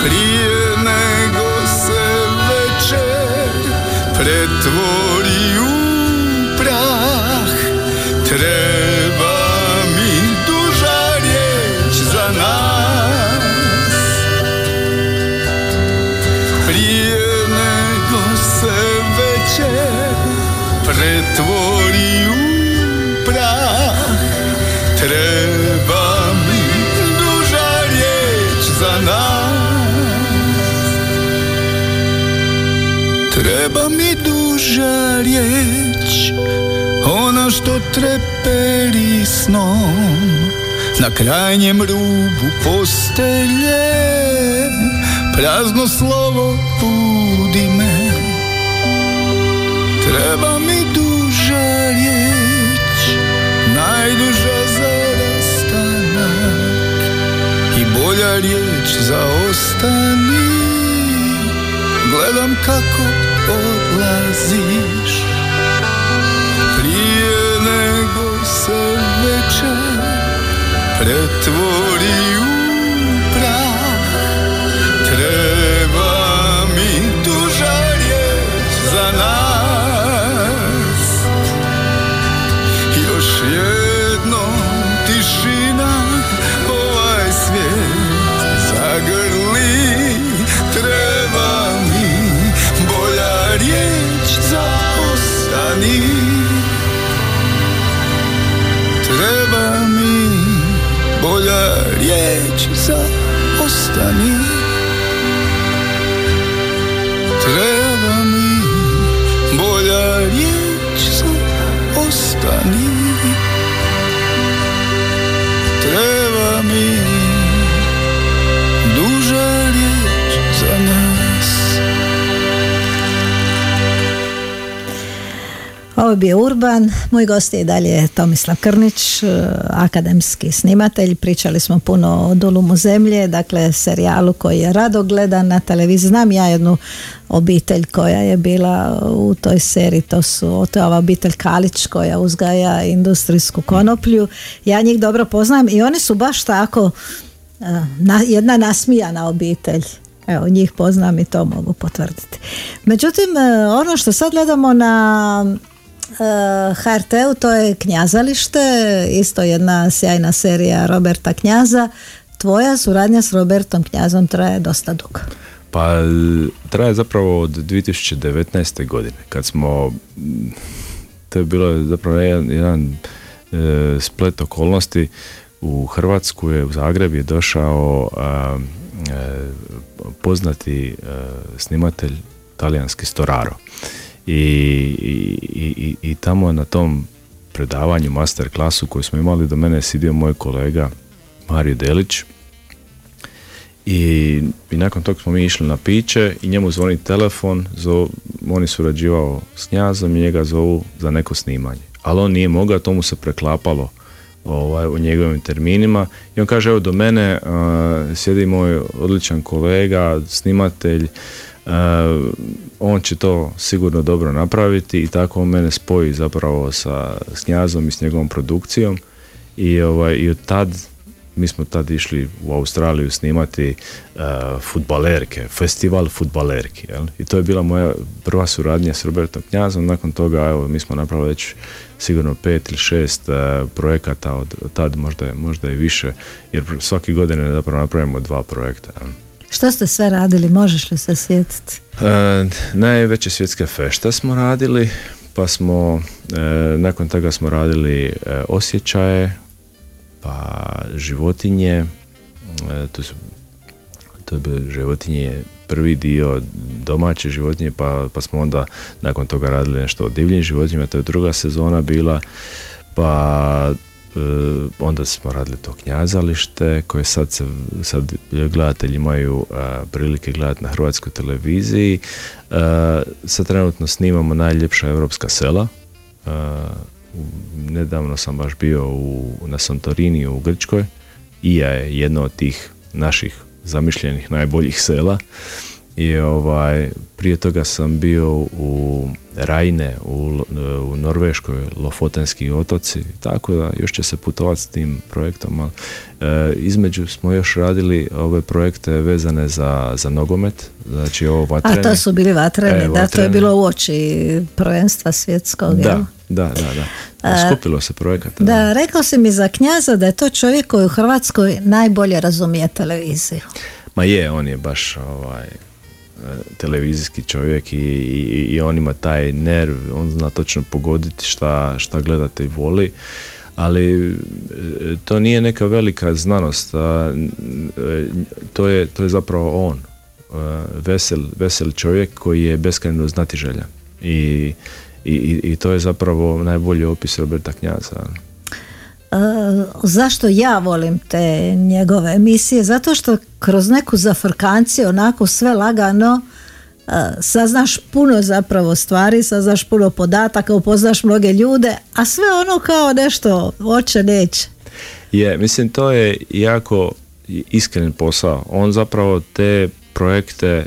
prije nego se večer pretvori treba mi duža riječ za nas. Prije nego se večer pretvori u prah treba mi duža riječ za nas. Treba mi duža riječ Ona što treperi snom Na krajnjem rubu postelje. Prazno slovo budi me. Treba mi duža riječ Najduža za rastanak I bolja riječ za ostani Gledam kako odlaziš pretvoril riječ za ostani. Treba mi bolja riječ za ostani Ovo je bio Urban, moj gost je dalje Tomislav Krnić, e, akademski snimatelj. Pričali smo puno o Dulumu zemlje, dakle serijalu koji je rado gledan na televiziji. Znam ja jednu obitelj koja je bila u toj seriji, to su to ova obitelj Kalić koja uzgaja industrijsku konoplju. Ja njih dobro poznam i oni su baš tako e, na, jedna nasmijana obitelj. Evo, njih poznam i to mogu potvrditi. Međutim, e, ono što sad gledamo na HRT-u to je Knjazalište, isto jedna sjajna serija Roberta Knjaza. Tvoja suradnja s Robertom Knjazom traje dosta dugo. Pa traje zapravo od 2019. godine kad smo to je bilo zapravo jedan, jedan e, splet okolnosti u Hrvatsku je u Zagreb je došao a, e, poznati e, snimatelj talijanski Storaro i, i, i, i tamo na tom predavanju, master klasu koju smo imali do mene je sidio moj kolega Mario Delić i, i nakon toga smo mi išli na piće i njemu zvoni telefon, zov, on je surađivao s njazom i njega zovu za neko snimanje. Ali on nije mogao, to mu se preklapalo ovaj, u njegovim terminima i on kaže evo do mene uh, sjedi moj odličan kolega, snimatelj, on će to sigurno dobro napraviti i tako on mene spoji zapravo sa Snjazom i s njegovom produkcijom i, ovaj, i od tad mi smo tad išli u Australiju snimati uh, futbalerke, festival futbalerki. Jel? I to je bila moja prva suradnja s Robertom Knjazom. Nakon toga, evo, mi smo napravili već sigurno pet ili šest uh, projekata od, tad, možda, možda i više, jer svaki godine napravimo dva projekta. Što ste sve radili, možeš li se sjetiti? E, najveće svjetske fešte smo radili, pa smo, e, nakon toga smo radili e, osjećaje, pa životinje, e, to su to je bilo životinje prvi dio domaće životinje pa, pa smo onda nakon toga radili nešto o divljim životinjama, to je druga sezona bila pa onda smo radili to knjazalište koje sad, se, sad gledatelji imaju prilike gledati na hrvatskoj televiziji. Sad trenutno snimamo najljepša europska sela. Nedavno sam baš bio u, na Santorini u Grčkoj. I ja je jedno od tih naših zamišljenih najboljih sela i ovaj, prije toga sam bio u Rajne u, u Norveškoj, Lofotenski otoci, tako da još će se putovati s tim projektom. E, između smo još radili ove projekte vezane za, za nogomet, znači ovo vatrene. A to su bili vatrene, e, da, to je bilo u oči prvenstva svjetskog, da, Da, da, da. Skupilo se projekata. Da, da, rekao si mi za knjaza da je to čovjek koji u Hrvatskoj najbolje razumije televiziju. Ma je, on je baš ovaj, televizijski čovjek i, i, i on ima taj nerv, on zna točno pogoditi šta, šta gledate i voli ali e, to nije neka velika znanost a, e, to, je, to je zapravo on e, vesel, vesel čovjek koji je beskrajno znatiželjan i, i, i to je zapravo najbolji opis Roberta Knjaza zašto ja volim te njegove emisije? Zato što kroz neku zafrkanciju onako sve lagano uh, saznaš puno zapravo stvari, saznaš puno podataka, upoznaš mnoge ljude, a sve ono kao nešto oče neće. Je, mislim to je jako iskren posao. On zapravo te projekte e,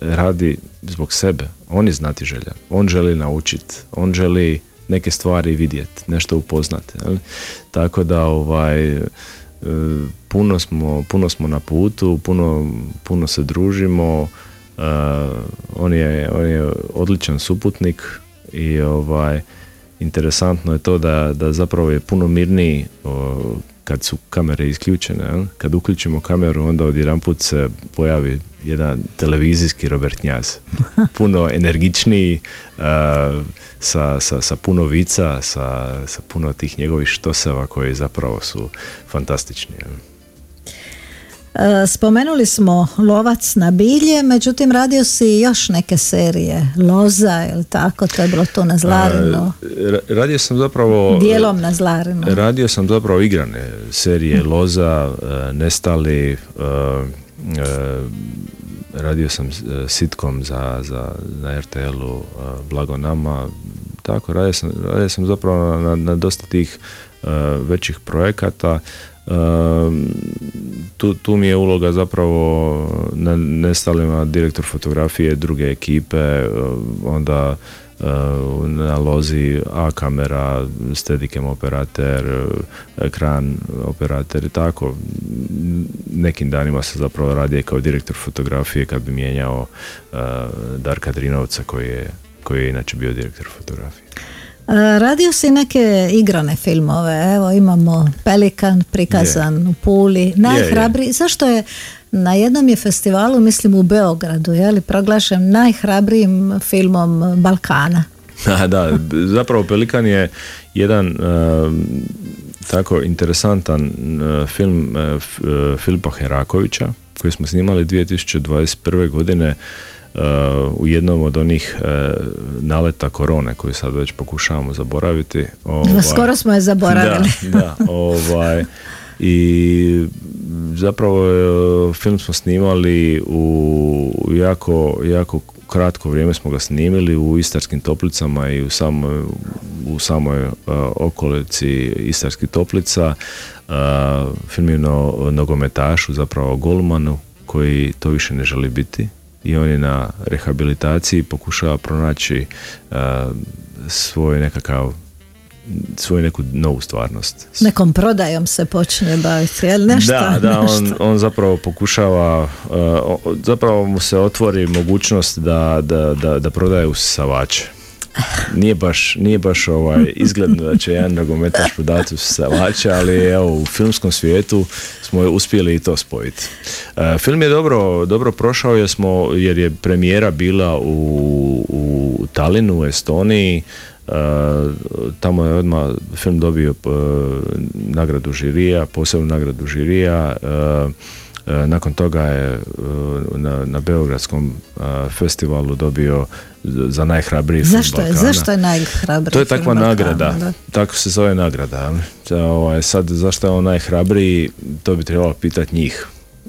radi zbog sebe. On je znati želja. On želi naučiti. On želi neke stvari vidjeti, nešto upoznati. Tako da ovaj e, puno smo, puno smo na putu, puno, puno se družimo. Uh, on, je, on je odličan suputnik i ovaj interesantno je to da, da zapravo je puno mirniji kad su kamere isključene. Kad uključimo kameru onda odjedanput se pojavi jedan televizijski Robert Njaz. Puno energičniji, sa, sa, sa puno vica, sa, sa puno tih njegovih štoseva koji zapravo su fantastični. E, spomenuli smo Lovac na bilje, međutim radio si još neke serije, Loza ili tako, to je bilo to na Zlarinu. radio sam zapravo... Dijelom na Zlarinu. Radio sam zapravo igrane serije, Loza, e, Nestali, e, radio sam sitkom za, za, na RTL-u Blago nama, tako, radio sam, radio sam zapravo na, na dosta tih većih projekata, tu, tu mi je uloga zapravo na nestalima direktor fotografije druge ekipe, e, onda e, na lozi A kamera, stedikem operater, ekran operater i tako. Nekim danima se zapravo radi kao direktor fotografije kad bi mijenjao uh, Darka Drinovca koji je, koji je inače bio direktor fotografije. E, radio si neke igrane filmove, evo imamo Pelikan prikazan u Puli, najhrabri, zašto je na jednom je festivalu, mislim u Beogradu, je li proglašen najhrabrijim filmom Balkana? Da, da, zapravo Pelikan je jedan e, tako interesantan uh, film uh, Filipa Herakovića koji smo snimali 2021. godine u jednom od onih uh, naleta korone koju sad već pokušavamo zaboraviti. Ovaj, Skoro smo je zaboravili. Da, da ovaj, i zapravo e, film smo snimali u jako, jako kratko vrijeme smo ga snimili u Istarskim toplicama i u samoj, u samoj okolici Istarskih toplica. film je no, nogometašu, zapravo golmanu, koji to više ne želi biti i on je na rehabilitaciji pokušava pronaći svoj nekakav svoju neku novu stvarnost. Nekom prodajom se počne baviti, jel nešto? Da, da, on, on zapravo pokušava, uh, zapravo mu se otvori mogućnost da, da, da, da prodaje usisavače. Nije baš, nije baš ovaj, izgledno da će jedan nogometaš prodati usisavače, ali evo, u filmskom svijetu smo uspjeli i to spojiti. Uh, film je dobro, dobro prošao jer, smo, jer je premijera bila u, u Talinu, u Estoniji, tamo je odmah film dobio e, nagradu žirija, posebnu nagradu žirija. E, e, nakon toga je na, na Beogradskom festivalu dobio za najhrabriji film zašto je, Zašto je najhrabriji To je takva nagrada, tako se zove nagrada. Ovaj, sad, zašto je on najhrabriji, to bi trebalo pitati njih.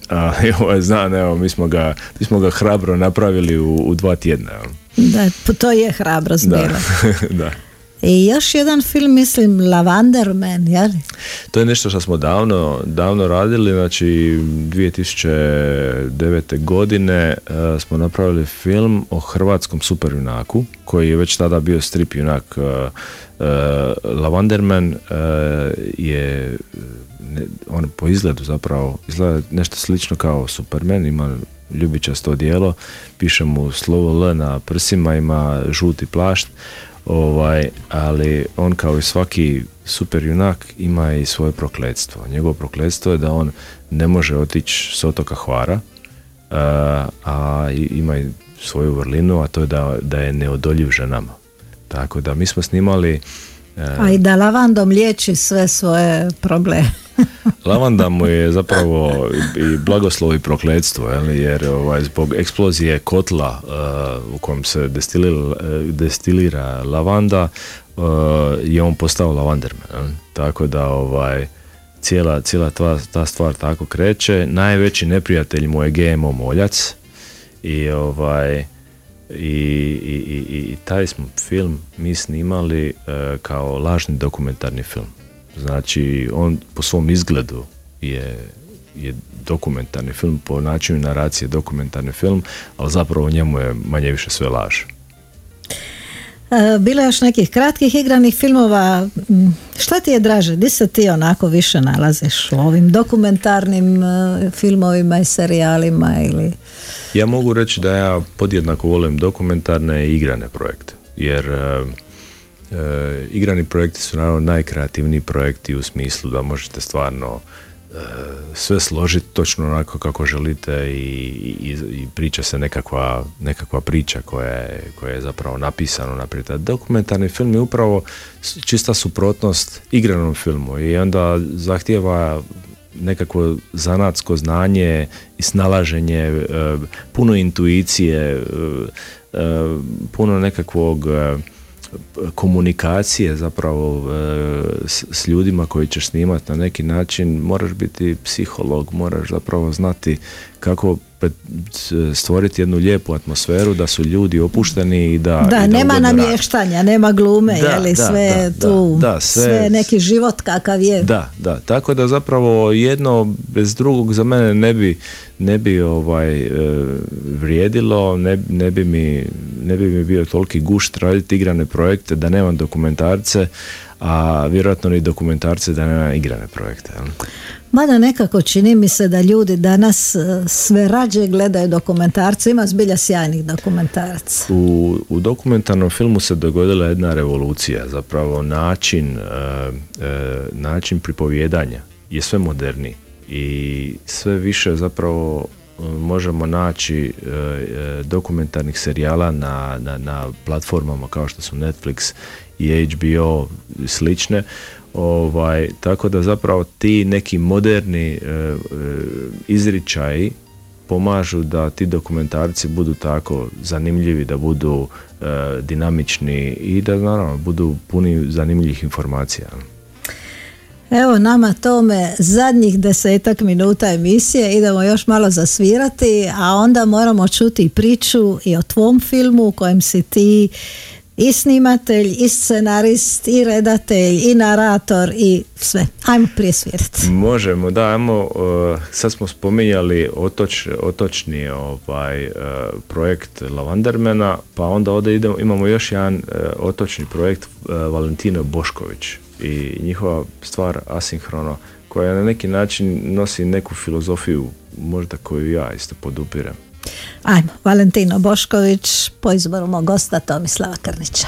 A, ovaj, zna, evo, mi smo, ga, mi smo ga hrabro napravili u, u dva tjedna. Da, to je hrabrost da. da. I još jedan film, mislim, Lavanderman, jel? To je nešto što smo davno, davno radili, znači 2009. godine uh, smo napravili film o hrvatskom superjunaku, koji je već tada bio strip junak. Uh, uh, Lavanderman je on po izgledu zapravo izgleda nešto slično kao Superman, ima ljubičasto dijelo, piše mu slovo L na prsima, ima žuti plašt, ovaj, ali on kao i svaki super junak ima i svoje prokledstvo. Njegovo prokledstvo je da on ne može otići s otoka Hvara, a, a ima i svoju vrlinu, a to je da, da je neodoljiv ženama. Tako da mi smo snimali a i da lavandom liječi sve svoje probleme. Lavanda mu je zapravo i blagoslov i prokledstvo, jer ovaj, zbog eksplozije kotla uh, u kojem se destilira, destilira lavanda uh, je on postao lavanderman. Tako da ovaj, cijela, cijela ta, ta stvar tako kreće. Najveći neprijatelj mu je GMO moljac i ovaj i, i, i, i taj smo film mi snimali uh, kao lažni dokumentarni film. Znači, on po svom izgledu je, je dokumentarni film, po načinu naracije dokumentarni film, ali zapravo njemu je manje više sve laž. E, bilo je još nekih kratkih igranih filmova. Mm, šta ti je draže? Di se ti onako više nalaziš u ovim dokumentarnim e, filmovima i serijalima ili... Ja mogu reći da ja podjednako volim dokumentarne i igrane projekte. Jer E, igrani projekti su naravno najkreativniji projekti u smislu da možete stvarno e, sve složiti točno onako kako želite i, i, i priča se nekakva, nekakva priča koja je, koja je zapravo napisana naprijed. Dokumentarni film je upravo čista suprotnost igranom filmu i onda zahtijeva nekakvo zanatsko znanje i snalaženje, e, puno intuicije, puno nekakvog komunikacije zapravo e, s, ljudima koji ćeš snimati na neki način moraš biti psiholog, moraš zapravo znati kako stvoriti jednu lijepu atmosferu da su ljudi opušteni i da da, nema namještanja, nema glume da, li sve tu da, sve, sve neki život kakav je da, da, tako da zapravo jedno bez drugog za mene ne bi ne bi ovaj e, vrijedilo ne, ne, bi mi ne bi mi bio toliki gušt raditi igrane projekte da nemam dokumentarce a vjerojatno ni dokumentarce da nema igrane projekte. Mada nekako čini mi se da ljudi danas e, sve rađe gledaju dokumentarce, ima zbilja sjajnih dokumentaraca. U, u dokumentarnom filmu se dogodila jedna revolucija, zapravo način, e, e, način pripovjedanja je sve moderni i sve više zapravo možemo naći dokumentarnih serijala na, na, na platformama kao što su Netflix i HBO slične ovaj, tako da zapravo ti neki moderni e, e, izričaji pomažu da ti dokumentarci budu tako zanimljivi, da budu e, dinamični i da naravno budu puni zanimljivih informacija. Evo nama tome zadnjih desetak minuta emisije idemo još malo zasvirati, a onda moramo čuti priču i o tvom filmu u kojem si ti i snimatelj, i scenarist, i redatelj, i narator i sve. Ajmo prije svirati. Možemo, da, ajmo, uh, sad smo spominjali otoč, otočni ovaj, uh, projekt Lavandermena, pa onda ovdje idemo, imamo još jedan uh, otočni projekt Valentino Bošković i njihova stvar Asinhrono, koja na neki način nosi neku filozofiju možda koju ja isto podupirem. Ajmo, Valentino Bošković po izboru mog gosta Tomislava Krnića.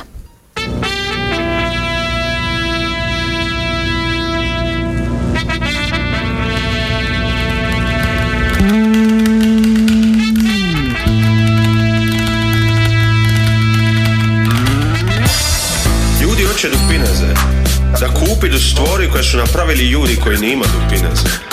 Ljudi hoće dupineze, da kupi do stvori koje su napravili ljudi koji nima dupineze.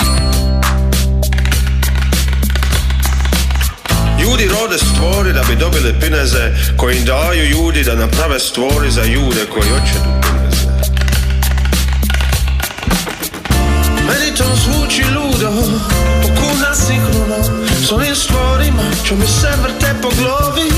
Ljudi rode stvori da bi dobili pineze koji im daju ljudi da naprave stvori za ljude koji hoće pineze. Meni to zvuči ludo, pokuna sinhrono, s ovim stvorima ću mi se vrte po glavi.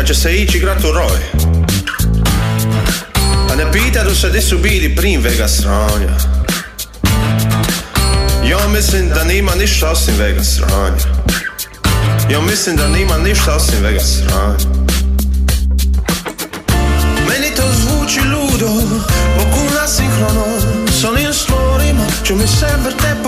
Da će se ići igrat u roj A ne pitaju se di su bili prim vega sranja Ja mislim da nima ništa osim vega sranja Ja mislim da nima ništa osim vega sranja Meni to zvuči ludo, pokuna sinhrono S onim stvorima ću mi se vrte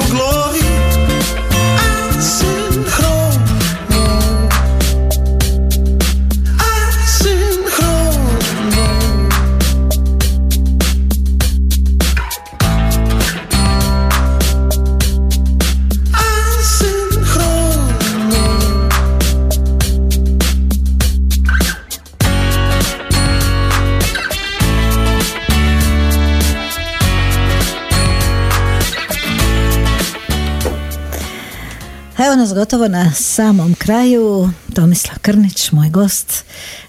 Nas gotovo na samom kraju. Tomislav Krnić, moj gost.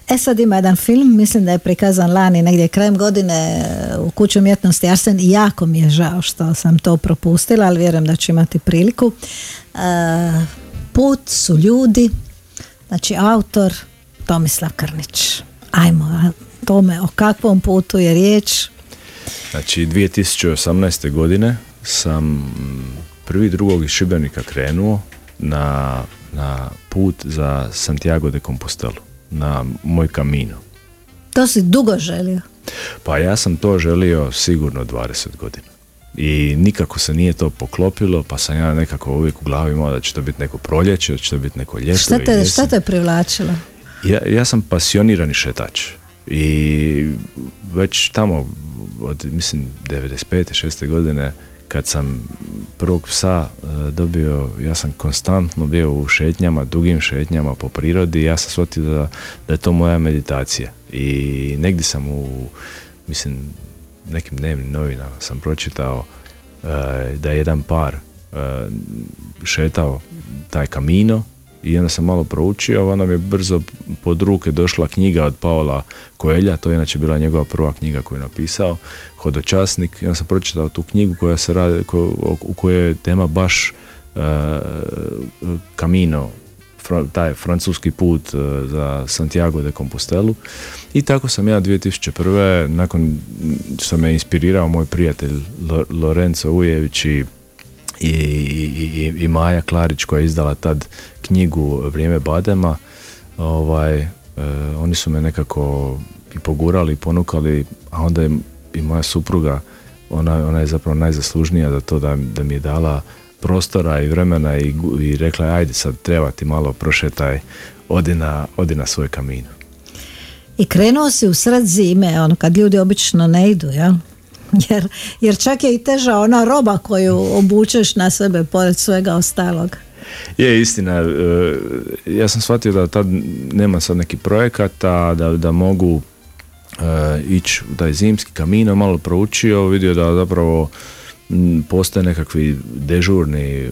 E sad ima jedan film, mislim da je prikazan lani negdje krajem godine u kuću umjetnosti Arsen i jako mi je žao što sam to propustila, ali vjerujem da ću imati priliku. E, put su ljudi, znači autor Tomislav Krnić. Ajmo, tome o kakvom putu je riječ? Znači 2018. godine sam prvi drugog iz Šibenika krenuo na, na put za Santiago de Compostelu, na moj kamino. To si dugo želio? Pa ja sam to želio sigurno 20 godina. I nikako se nije to poklopilo, pa sam ja nekako uvijek u glavi imao da će to biti neko proljeće, da će to biti neko ljeto. Šta te, šta te privlačilo? Ja, ja sam pasionirani šetač. I već tamo od, mislim, 95. 6. godine kad sam prvog psa e, dobio, ja sam konstantno bio u šetnjama, dugim šetnjama po prirodi ja sam shvatio da, da je to moja meditacija. I negdje sam u, mislim, nekim dnevnim novinama sam pročitao e, da je jedan par e, šetao taj kamino i onda sam malo proučio, a nam je brzo pod ruke došla knjiga od Paola Koelja, to je inače bila njegova prva knjiga koju je napisao, Hodočasnik, i onda sam pročitao tu knjigu koja se radi, u kojoj je tema baš uh, Camino, taj francuski put uh, za Santiago de Compostelu i tako sam ja 2001. nakon što me inspirirao moj prijatelj Lorenzo Ujević i i, i, i Maja Klarić koja je izdala tad knjigu Vrijeme Badema ovaj, oni su me nekako i pogurali i ponukali, a onda je i moja supruga, ona, ona je zapravo najzaslužnija za to da, da mi je dala prostora i vremena i, i rekla ajde sad treba ti malo prošetaj, odi na, odi na svoj kamin. I krenuo si u sred zime, ono kad ljudi obično ne idu, jel? Jer, jer čak je i teža ona roba koju obučeš na sebe pored svega ostalog. Je istina, e, ja sam shvatio da tad nema sad neki projekata, da, da mogu e, ići u taj zimski kamino, malo proučio, vidio da zapravo postoje nekakvi dežurni, e,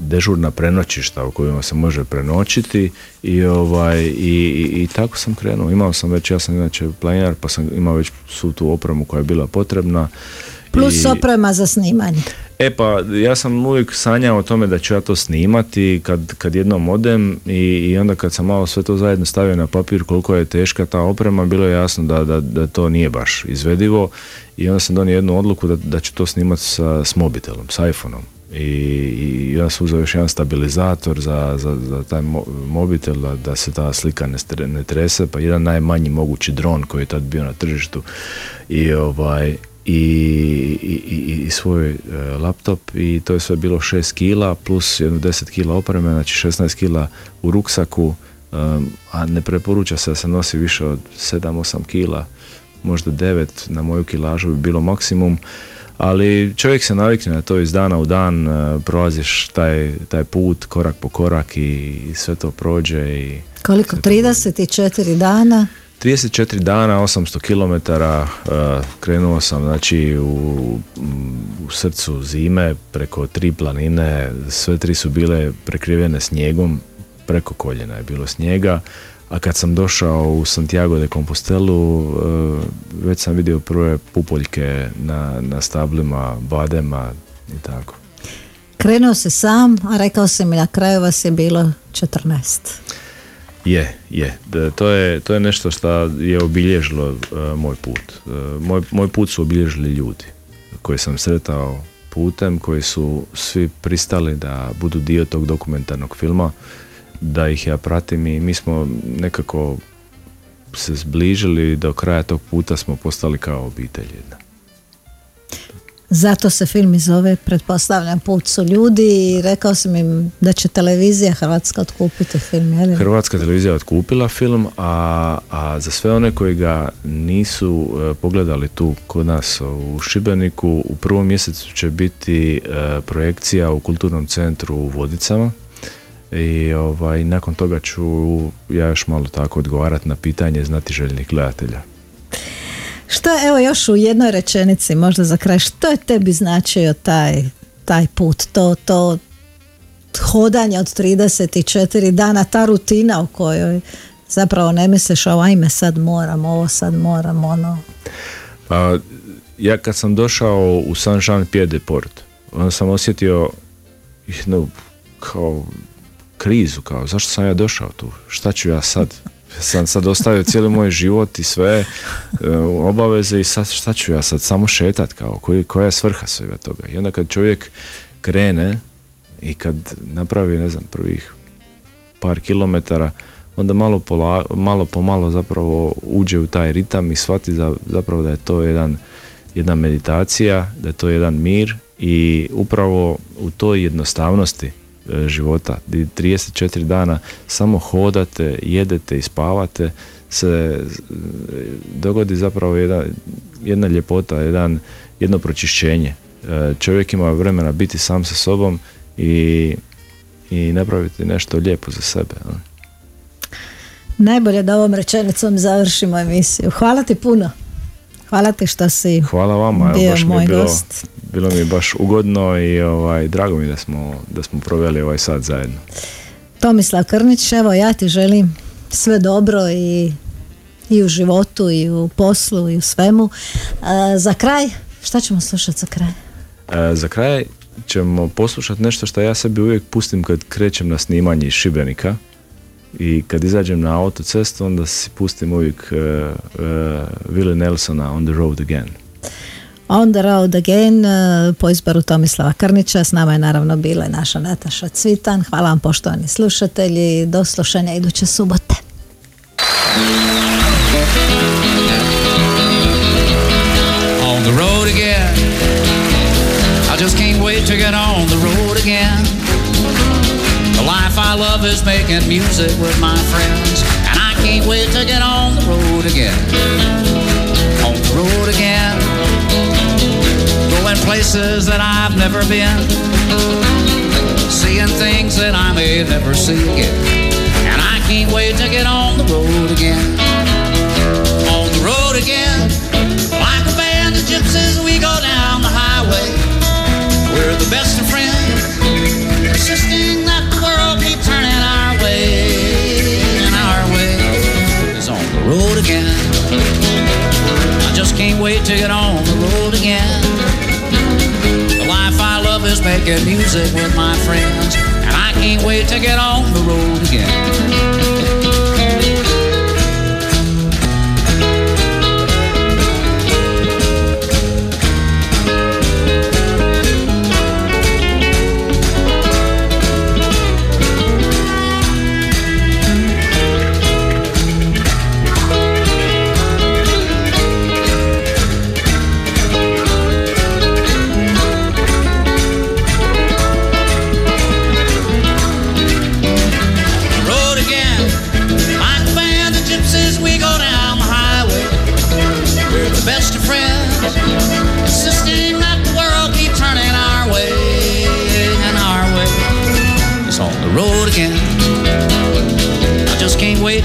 dežurna prenoćišta u kojima se može prenoćiti i, ovaj, i, i, tako sam krenuo. Imao sam već, ja sam inače planar pa sam imao već svu tu opremu koja je bila potrebna. Plus oprema za snimanje. E pa, ja sam uvijek sanjao o tome da ću ja to snimati kad, kad jednom odem i, i onda kad sam malo sve to zajedno stavio na papir koliko je teška ta oprema, bilo je jasno da, da, da to nije baš izvedivo i onda sam donio jednu odluku da, da ću to snimati sa, s mobitelom, s iPhoneom. I, i ja sam uzeo još jedan stabilizator za, za, za taj mobitel da, da se ta slika ne, ne trese, pa jedan najmanji mogući dron koji je tad bio na tržištu i ovaj i, i, i svoj e, laptop i to je sve bilo 6 kila plus jedno 10 kila opreme, znači 16 kila u ruksaku, a ne preporuča se da se nosi više od 7-8 kila, možda 9 na moju kilažu bi bilo maksimum, ali čovjek se navikne na to iz dana u dan, e, prolaziš taj, taj put korak po korak i, sve to prođe. I Koliko? 34 dana? 34 dana, 800 km uh, krenuo sam znači u, u srcu zime preko tri planine, sve tri su bile prekrivene snijegom, preko koljena je bilo snijega, a kad sam došao u Santiago de Compostelu uh, već sam vidio prve pupoljke na, na stablima, badema i tako. Krenuo se sam, a rekao sam mi na kraju vas je bilo 14. Je, je. To je, to je nešto što je obilježilo uh, moj put. Uh, moj, moj put su obilježili ljudi koji sam sretao putem, koji su svi pristali da budu dio tog dokumentarnog filma, da ih ja pratim i mi smo nekako se zbližili do kraja tog puta smo postali kao obitelj jedna. Zato se film zove, pretpostavljam, Put su ljudi i rekao sam im da će televizija Hrvatska otkupiti film. Je Hrvatska televizija otkupila film, a, a za sve one koji ga nisu e, pogledali tu kod nas u Šibeniku, u prvom mjesecu će biti e, projekcija u kulturnom centru u Vodicama i ovaj, nakon toga ću ja još malo tako odgovarati na pitanje znatiželjnih gledatelja. Što evo još u jednoj rečenici, možda za kraj, što je tebi značio taj, taj put, to, to hodanje od 34 dana, ta rutina u kojoj zapravo ne misliš ovo ajme sad moram, ovo sad moram, ono. Pa, ja kad sam došao u San Jean Pied de Port, onda sam osjetio jednu kao krizu, kao zašto sam ja došao tu, šta ću ja sad? Sam sad ostavio cijeli moj život i sve e, obaveze i sad šta ću ja sad samo šetat kao koji, koja je svrha svega toga? I onda kad čovjek krene i kad napravi ne znam prvih par kilometara onda malo, pola, malo po malo zapravo uđe u taj ritam i shvati za, zapravo da je to jedan, jedna meditacija, da je to jedan mir i upravo u toj jednostavnosti života. 34 dana samo hodate, jedete i spavate se e, dogodi zapravo jedna, jedna ljepota, jedan, jedno pročišćenje. E, čovjek ima vremena biti sam sa sobom i, i napraviti nešto lijepo za sebe. Najbolje da ovom rečenicom završimo emisiju. Hvala ti puno. Hvala ti što si Hvala vama, bio baš moj bilo, gost. Bilo mi je baš ugodno i ovaj, drago mi da smo, da smo proveli ovaj sad zajedno. Tomislav Krnić, evo ja ti želim sve dobro i, i u životu i u poslu i u svemu. za kraj, šta ćemo slušati za kraj? za kraj ćemo poslušati nešto što ja sebi uvijek pustim kad krećem na snimanje iz Šibenika i kad izađem na autocestu onda si pustim uvijek uh, uh, Willie Nelsona On the Road Again. On the Road Again po izboru Tomislava Krnića s nama je naravno bila naša Nataša Cvitan hvala vam poštovani slušatelji do slušanja iduće subote On the road again. I just can't wait to get on the road again. The life I love is making music with my friends, and I can't wait to get on the road again. Places that I've never been. Seeing things that I may never see again. And I can't wait to get on the road again. On the road again. Like a band of gypsies, we go down the highway. We're the best of friends. Insisting that the world keep turning our way. And our way is on the road again. I just can't wait to get on the road again. Is making music with my friends, and I can't wait to get on the road again.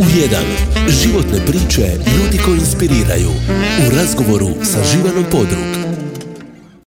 U 1. Životne priče ljudi koji inspiriraju. U razgovoru sa Živanom Podrug.